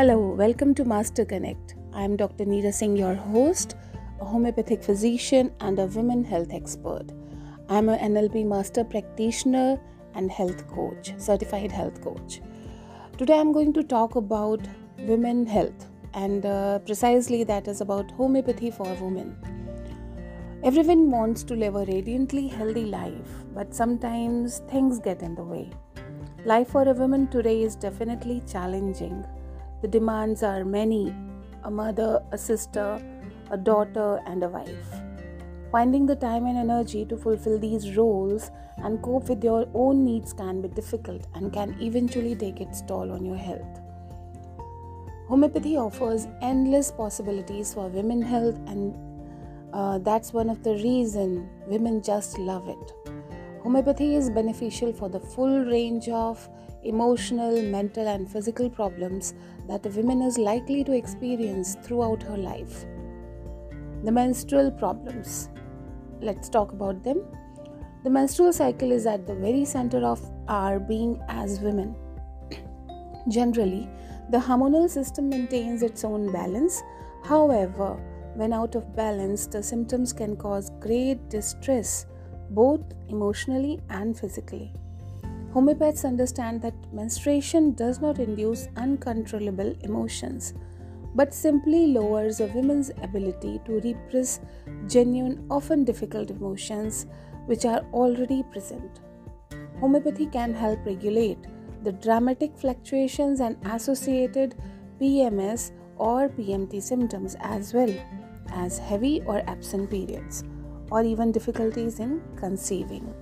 Hello, welcome to Master Connect. I am Dr. Neera Singh, your host, a homeopathic physician and a women health expert. I am an NLP master practitioner and health coach, certified health coach. Today I'm going to talk about women health and uh, precisely that is about homeopathy for women. Everyone wants to live a radiantly healthy life, but sometimes things get in the way. Life for a woman today is definitely challenging the demands are many a mother, a sister, a daughter, and a wife. Finding the time and energy to fulfill these roles and cope with your own needs can be difficult and can eventually take its toll on your health. Homeopathy offers endless possibilities for women health and uh, that's one of the reason women just love it. Homeopathy is beneficial for the full range of emotional, mental, and physical problems that a woman is likely to experience throughout her life. The menstrual problems. Let's talk about them. The menstrual cycle is at the very center of our being as women. Generally, the hormonal system maintains its own balance. However, when out of balance, the symptoms can cause great distress, both emotionally and physically. Homeopaths understand that menstruation does not induce uncontrollable emotions, but simply lowers a woman's ability to repress genuine, often difficult emotions which are already present. Homeopathy can help regulate the dramatic fluctuations and associated PMS or PMT symptoms as well as heavy or absent periods or even difficulties in conceiving.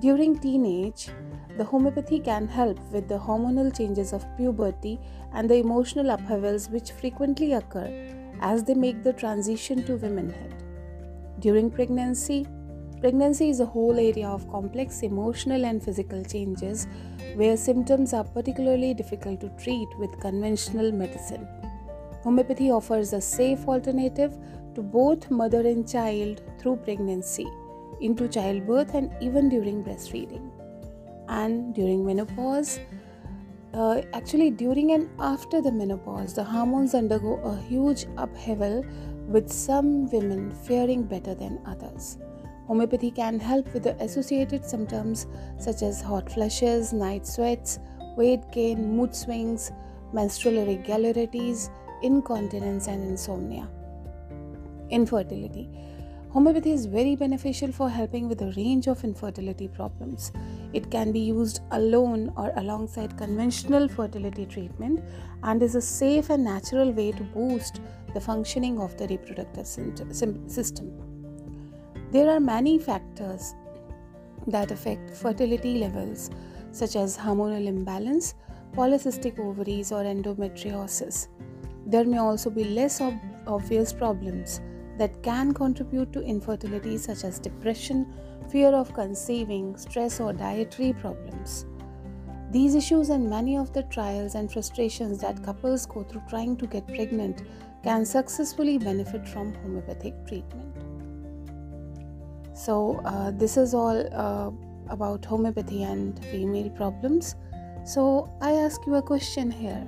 During teenage, the homeopathy can help with the hormonal changes of puberty and the emotional upheavals which frequently occur as they make the transition to womanhood. During pregnancy, pregnancy is a whole area of complex emotional and physical changes where symptoms are particularly difficult to treat with conventional medicine. Homeopathy offers a safe alternative to both mother and child through pregnancy, into childbirth, and even during breastfeeding and during menopause. Uh, actually, during and after the menopause, the hormones undergo a huge upheaval, with some women faring better than others. Homeopathy can help with the associated symptoms such as hot flushes, night sweats, weight gain, mood swings, menstrual irregularities, incontinence, and insomnia. Infertility. Homeopathy is very beneficial for helping with a range of infertility problems. It can be used alone or alongside conventional fertility treatment and is a safe and natural way to boost the functioning of the reproductive system. There are many factors that affect fertility levels, such as hormonal imbalance, polycystic ovaries, or endometriosis. There may also be less ob- obvious problems that can contribute to infertility, such as depression, fear of conceiving, stress, or dietary problems. These issues and many of the trials and frustrations that couples go through trying to get pregnant can successfully benefit from homeopathic treatment. So, uh, this is all uh, about homeopathy and female problems. So, I ask you a question here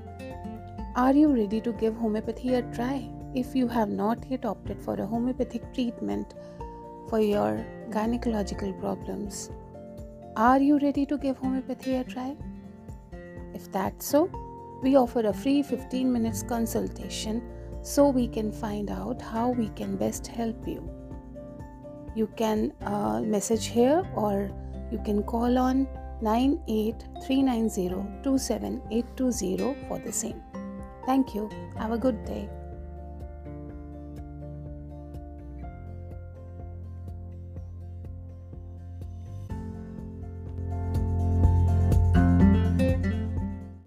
Are you ready to give homeopathy a try? If you have not yet opted for a homeopathic treatment for your gynecological problems. Are you ready to give homeopathy a try? If that's so, we offer a free 15 minutes consultation so we can find out how we can best help you. You can uh, message here or you can call on 98390 27820 for the same. Thank you. Have a good day.